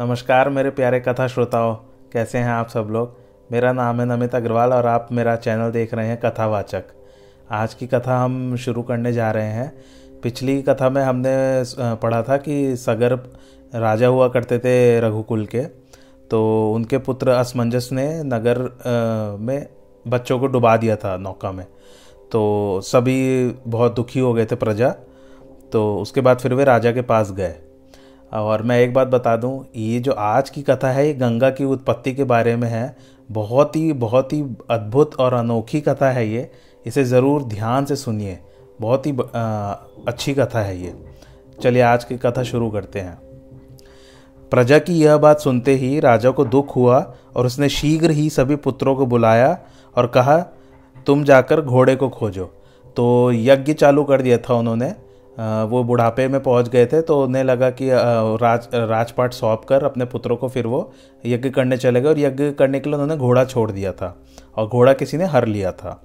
नमस्कार, मेरे प्यारे कथा श्रोताओं। कैसे हैं आप सब लोग? मेरा नाम है नमित अग्रवाल और आप मेरा चैनल देख रहे हैं कथावाचक। आज की कथा हम शुरू करने जा रहे हैं। पिछली कथा में हमने पढ़ा था कि सगर राजा हुआ करते थे रघुकुल के। तो उनके पुत्र असमंजस ने नगर में बच्चों को डुबा दिया था नौका में। तो सभी बहुत दुखी हो गए थे प्रजा। तो उसके बाद फिर वे राजा के पास गए। और मैं एक बात बता दूँ ये जो आज की कथा है ये गंगा की उत्पत्ति के बारे में है। बहुत ही बहुत ही अद्भुत और अनोखी कथा है ये। इसे ज़रूर ध्यान से सुनिए। बहुत ही आ, अच्छी कथा है ये। चलिए आज की कथा शुरू करते हैं। प्रजा की यह बात सुनते ही राजा को दुख हुआ और उसने शीघ्र ही सभी पुत्रों को बुलाया और कहा तुम जाकर घोड़े को खोजो। तो यज्ञ चालू कर दिया था उन्होंने। वो बुढ़ापे में पहुँच गए थे तो उन्हें लगा कि राज, राजपाट सौंप कर अपने पुत्रों को फिर वो यज्ञ करने चले गए, और यज्ञ करने के लिए उन्होंने घोड़ा छोड़ दिया था, और घोड़ा किसी ने हर लिया था।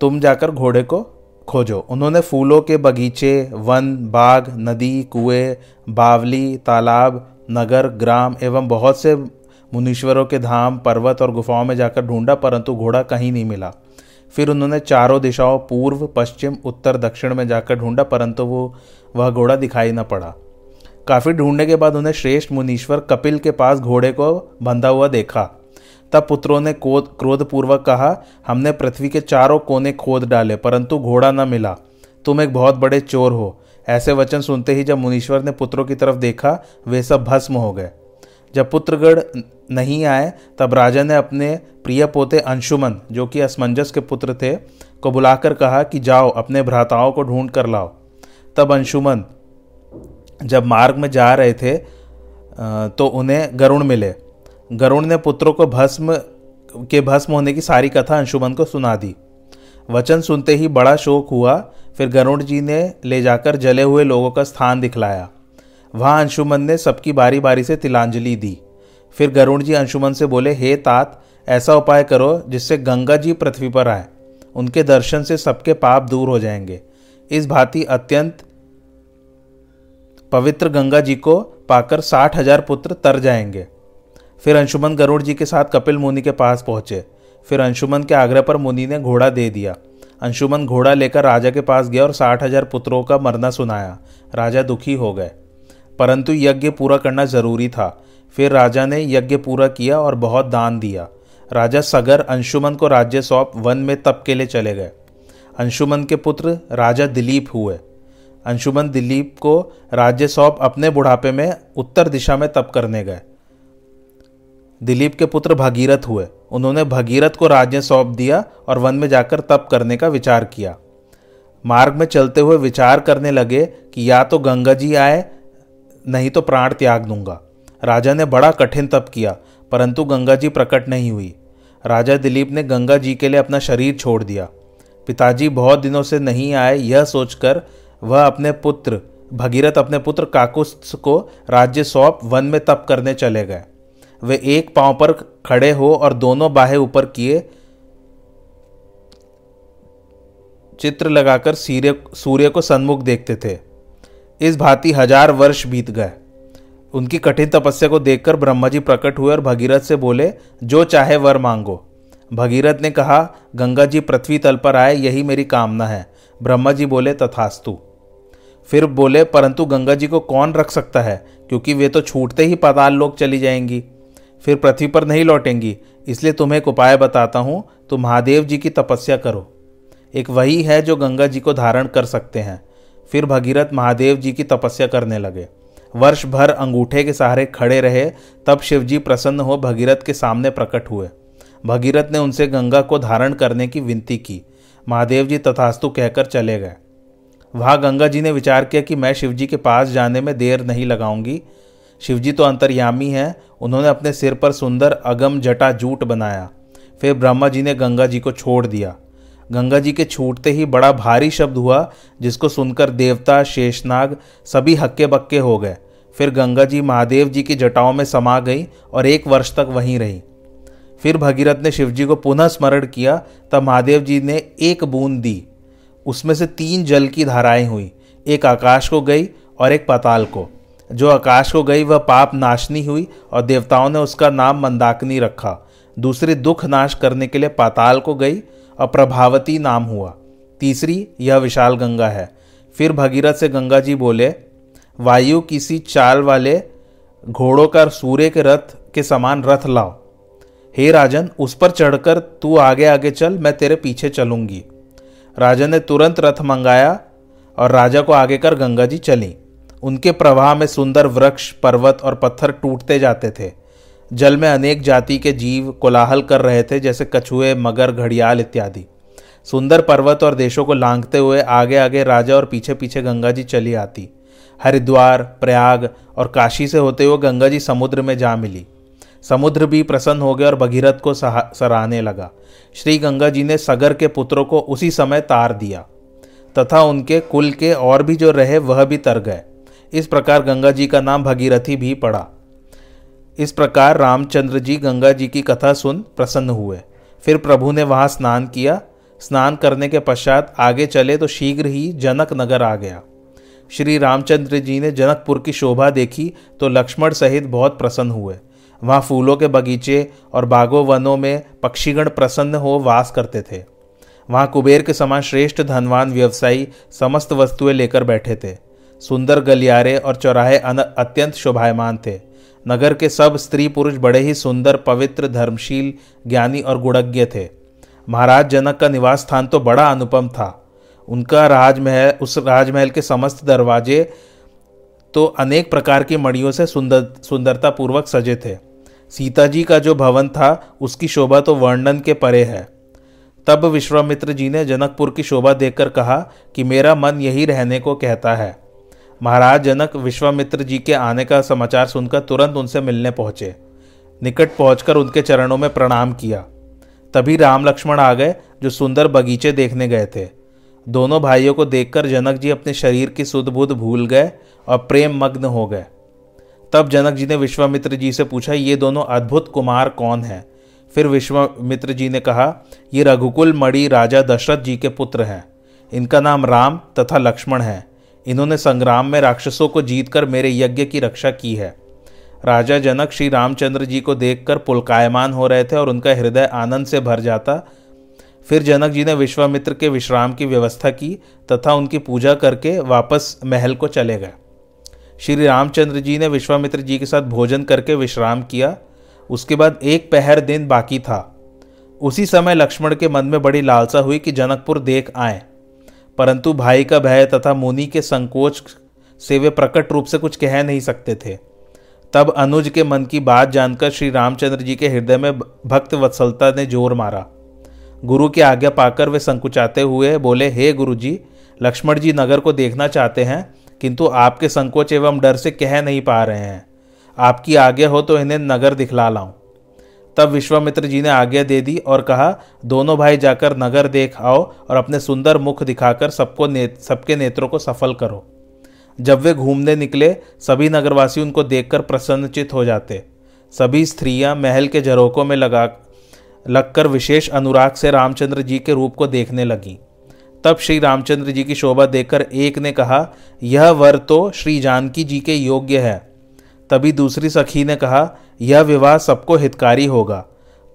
तुम जाकर घोड़े को खोजो। उन्होंने फूलों के बगीचे, वन, बाग, नदी, कुएँ, बावली, तालाब, नगर, ग्राम एवं बहुत से मुनीश्वरों के धाम, पर्वत और गुफाओं में जाकर ढूंढा, परंतु घोड़ा कहीं नहीं मिला। फिर उन्होंने चारों दिशाओं पूर्व, पश्चिम, उत्तर, दक्षिण में जाकर ढूंढा, परंतु वो, वह घोड़ा दिखाई न पड़ा। काफ़ी ढूँढने के बाद उन्हें श्रेष्ठ मुनीश्वर कपिल के पास घोड़े को बंधा हुआ देखा। तब पुत्रों ने क्रोध, क्रोधपूर्वक कहा, हमने पृथ्वी के चारों कोने खोद डाले, परंतु घोड़ा न मिला। तुम एक बहुत बड़े चोर हो। ऐसे वचन सुनते ही जब मुनीश्वर ने पुत्रों की तरफ़ देखा, वे सब भस्म हो गए। जब पुत्रगढ़ नहीं आए, तब राजा ने अपने प्रिय पोते अंशुमन, जो कि असमंजस के पुत्र थे, को बुलाकर कहा कि जाओ, अपने भ्राताओं को ढूंढ कर लाओ। तब अंशुमन जब मार्ग में जा रहे थे तो उन्हें गरुण मिले। गरुण ने पुत्रों को भस्म, के भस्म होने की सारी कथा अंशुमन को सुना दी। वचन सुनते ही बड़ा शोक हुआ। फिर गरुण जी ने ले जाकर जले हुए लोगों का स्थान दिखलाया। वहाँ अंशुमन ने सबकी बारी बारी से तिलांजलि दी। फिर गरुण जी अंशुमन से बोले, हे तात, ऐसा उपाय करो जिससे गंगा जी पृथ्वी पर आए। उनके दर्शन से सबके पाप दूर हो जाएँगे। इस भांति अत्यंत पवित्र गंगा जी को पाकर साठ हज़ार पुत्र तर जाएँगे। फिर अंशुमन गरुड़ जी के साथ कपिल मुनि के पास पहुँचे। फिर अंशुमन के आग्रह पर मुनि ने घोड़ा दे दिया। अंशुमन घोड़ा लेकर राजा के पास गया और साठ हज़ार पुत्रों का मरना सुनाया। राजा दुखी हो गए। परंतु यज्ञ पूरा करना ज़रूरी था। फिर राजा ने यज्ञ पूरा किया और बहुत दान दिया। राजा सगर अंशुमन को राज्य सौंप वन में तप के लिए चले गए। अंशुमन के पुत्र राजा दिलीप हुए। अंशुमन दिलीप को राज्य सौंप अपने बुढ़ापे में उत्तर दिशा में तप करने गए। दिलीप के पुत्र भगीरथ हुए। उन्होंने भगीरथ को राज्य सौंप दिया और वन में जाकर तप करने का विचार किया। मार्ग में चलते हुए विचार करने लगे कि या तो गंगा जी आए नहीं तो प्राण त्याग दूँगा। राजा ने बड़ा कठिन तप किया, परंतु गंगा जी प्रकट नहीं हुई। राजा दिलीप ने गंगा जी के लिए अपना शरीर छोड़ दिया। पिताजी बहुत दिनों से नहीं आए, यह सोचकर वह अपने पुत्र, भगीरथ अपने पुत्र काकुस को राज्य सौंप वन में तप करने चले गए। वे एक पाँव पर खड़े हो और दोनों बाहें ऊपर किए, चित्र लगाकर सूर्य सूर्य को सन्मुख देखते थे। इस भांति हज़ार वर्ष बीत गए। उनकी कठिन तपस्या को देखकर ब्रह्मा जी प्रकट हुए और भगीरथ से बोले, जो चाहे वर मांगो। भगीरथ ने कहा, गंगा जी पृथ्वी तल पर आए, यही मेरी कामना है। ब्रह्मा जी बोले, तथास्तु। फिर बोले, परंतु गंगा जी को कौन रख सकता है? क्योंकि वे तो छूटते ही पाताल लोग चली जाएँगी। फिर पृथ्वी पर नहीं लौटेंगी, इसलिए तुम्हें एक उपाय बताता हूँ। तो महादेव जी की तपस्या करो। एक वही है जो गंगा जी को धारण कर सकते हैं। फिर भगीरथ महादेव जी की तपस्या करने लगे। वर्ष भर अंगूठे के सहारे खड़े रहे, तब शिवजी प्रसन्न हो भगीरथ के सामने प्रकट हुए। भगीरथ ने उनसे गंगा को धारण करने की विनती की। महादेव जी तथास्तु कहकर चले गए। वहाँ गंगा जी ने विचार किया कि मैं शिवजी के पास जाने में देर नहीं लगाऊँगी। शिवजी तो अंतर्यामी हैं, उन्होंने अपने सिर पर सुंदर अगम जटा जूट बनाया। फिर ब्रह्मा जी ने गंगा जी को छोड़ दिया। गंगा जी के छूटते ही बड़ा भारी शब्द हुआ, जिसको सुनकर देवता, शेषनाग सभी हक्के बक्के हो गए। फिर गंगा जी महादेव जी की जटाओं में समा गई और एक वर्ष तक वहीं रही। फिर भगीरथ ने शिवजी को पुनः स्मरण किया, तब महादेव जी ने एक बूंद दी। उसमें से तीन जल की धाराएँ हुई, एक आकाश को गई और एक पाताल को। जो आकाश को गई, वह पाप नाशनी हुई और देवताओं ने उसका नाम मंदाकिनी रखा। दूसरी दुख नाश करने के लिए पाताल को गई और प्रभावती नाम हुआ। तीसरी, यह विशाल गंगा है। फिर भगीरथ से गंगा जी बोले, वायु किसी चाल वाले घोड़ों का सूर्य के रथ के समान रथ लाओ। हे राजन, उस पर चढ़कर तू आगे आगे चल, मैं तेरे पीछे चलूँगी। राजन ने तुरंत रथ मंगाया और राजा को आगे कर गंगा जी चली। उनके प्रवाह में सुंदर वृक्ष, पर्वत और पत्थर टूटते जाते थे। जल में अनेक जाति के जीव कोलाहल कर रहे थे, जैसे कछुए, मगर, घड़ियाल इत्यादि। सुंदर पर्वत और देशों को लांघते हुए आगे आगे राजा और पीछे पीछे गंगा जी चली आती। हरिद्वार, प्रयाग और काशी से होते हुए गंगा जी समुद्र में जा मिली। समुद्र भी प्रसन्न हो गया और भगीरथ को सराहने लगा। श्री गंगा जी ने सगर के पुत्रों को उसी समय तार दिया। तथा उनके कुल के और भी जो रहे, वह भी तर गए। इस प्रकार गंगा जी का नाम भगीरथी भी पड़ा। इस प्रकार रामचंद्र जी गंगा जी की कथा सुन प्रसन्न हुए। फिर प्रभु ने वहाँ स्नान किया। स्नान करने के पश्चात आगे चले तो शीघ्र ही जनक नगर आ गया। श्री रामचंद्र जी ने जनकपुर की शोभा देखी तो लक्ष्मण सहित बहुत प्रसन्न हुए। वहाँ फूलों के बगीचे और बागों वनों में पक्षीगण प्रसन्न हो वास करते थे। वहाँ कुबेर के समान श्रेष्ठ धनवान व्यवसायी समस्त वस्तुएँ लेकर बैठे थे। सुंदर गलियारे और चौराहे अत्यंत शोभायमान थे। नगर के सब स्त्री पुरुष बड़े ही सुंदर, पवित्र, धर्मशील, ज्ञानी और गुणज्ञ थे। महाराज जनक का निवास स्थान तो बड़ा अनुपम था। उनका राजमहल, उस राजमहल के समस्त दरवाजे तो अनेक प्रकार की मणियों से सुंदर, सुंदरतापूर्वक सजे थे। सीता जी का जो भवन था, उसकी शोभा तो वर्णन के परे है। तब विश्वामित्र जी ने जनकपुर की शोभा देखकर कहा कि मेरा मन यही रहने को कहता है। महाराज जनक विश्वामित्र जी के आने का समाचार सुनकर तुरंत उनसे मिलने पहुँचे। निकट पहुंचकर उनके चरणों में प्रणाम किया। तभी राम लक्ष्मण आ गए, जो सुंदर बगीचे देखने गए थे। दोनों भाइयों को देखकर जनक जी अपने शरीर की सुध भूल गए और प्रेम मग्न हो गए। तब जनक जी ने विश्वामित्र जी से पूछा, ये दोनों अद्भुत कुमार कौन हैं? फिर विश्वामित्र जी ने कहा, ये रघुकुल मणि राजा दशरथ जी के पुत्र हैं। इनका नाम राम तथा लक्ष्मण है। इन्होंने संग्राम में राक्षसों को जीतकर मेरे यज्ञ की रक्षा की है। राजा जनक श्री रामचंद्र जी को देखकर पुलकायमान हो रहे थे और उनका हृदय आनंद से भर जाता। फिर जनक जी ने विश्वामित्र के विश्राम की व्यवस्था की तथा उनकी पूजा करके वापस महल को चले गए। श्री रामचंद्र जी ने विश्वामित्र जी के साथ भोजन करके विश्राम किया। उसके बाद एक पहर दिन बाकी था। उसी समय लक्ष्मण के मन में बड़ी लालसा हुई कि जनकपुर देख आए। परंतु भाई का भय तथा मुनि के संकोच से वे प्रकट रूप से कुछ कह नहीं सकते थे। तब अनुज के मन की बात जानकर श्री रामचंद्र जी के हृदय में भक्त वत्सलता ने ज़ोर मारा। गुरु की आज्ञा पाकर वे संकुचाते हुए बोले, हे गुरु जी लक्ष्मण जी नगर को देखना चाहते हैं, किंतु आपके संकोच एवं डर से कह नहीं पा रहे हैं। आपकी आज्ञा हो तो इन्हें नगर दिखला लाऊं। तब विश्वामित्र जी ने आज्ञा दे दी और कहा दोनों भाई जाकर नगर देख आओ और अपने सुंदर मुख दिखाकर सबको ने, सबके नेत्रों को सफल करो। जब वे घूमने निकले सभी नगरवासी उनको देखकर प्रसन्नचित हो जाते। सभी स्त्रियाँ महल के झरोकों में लगा लगकर विशेष अनुराग से रामचंद्र जी के रूप को देखने लगी। तब श्री रामचंद्र जी की शोभा देखकर एक ने कहा यह वर तो श्री जानकी जी के योग्य है। तभी दूसरी सखी ने कहा, यह विवाह सबको हितकारी होगा,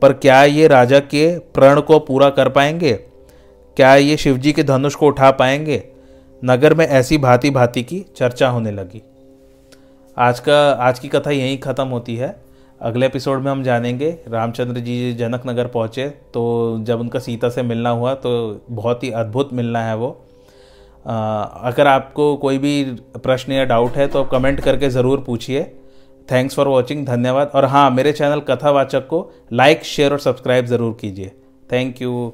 पर क्या ये राजा के प्रण को पूरा कर पाएँगे? क्या ये शिवजी के धनुष को उठा पाएँगे? नगर में ऐसी भांति भांति की चर्चा होने लगी। आज का, आज की कथा यहीं ख़त्म होती है। अगले एपिसोड में हम जानेंगे, रामचंद्र जी जनक नगर पहुँचे तो जब उनका सीता से मिलना हुआ तो बहुत ही अद्भुत मिलना है वो। अगर आपको कोई भी प्रश्न या डाउट है तो कमेंट करके ज़रूर पूछिए। थैंक्स फॉर वॉचिंग धन्यवाद। और हाँ मेरे चैनल कथावाचक को लाइक शेयर और सब्सक्राइब ज़रूर कीजिए। Thank you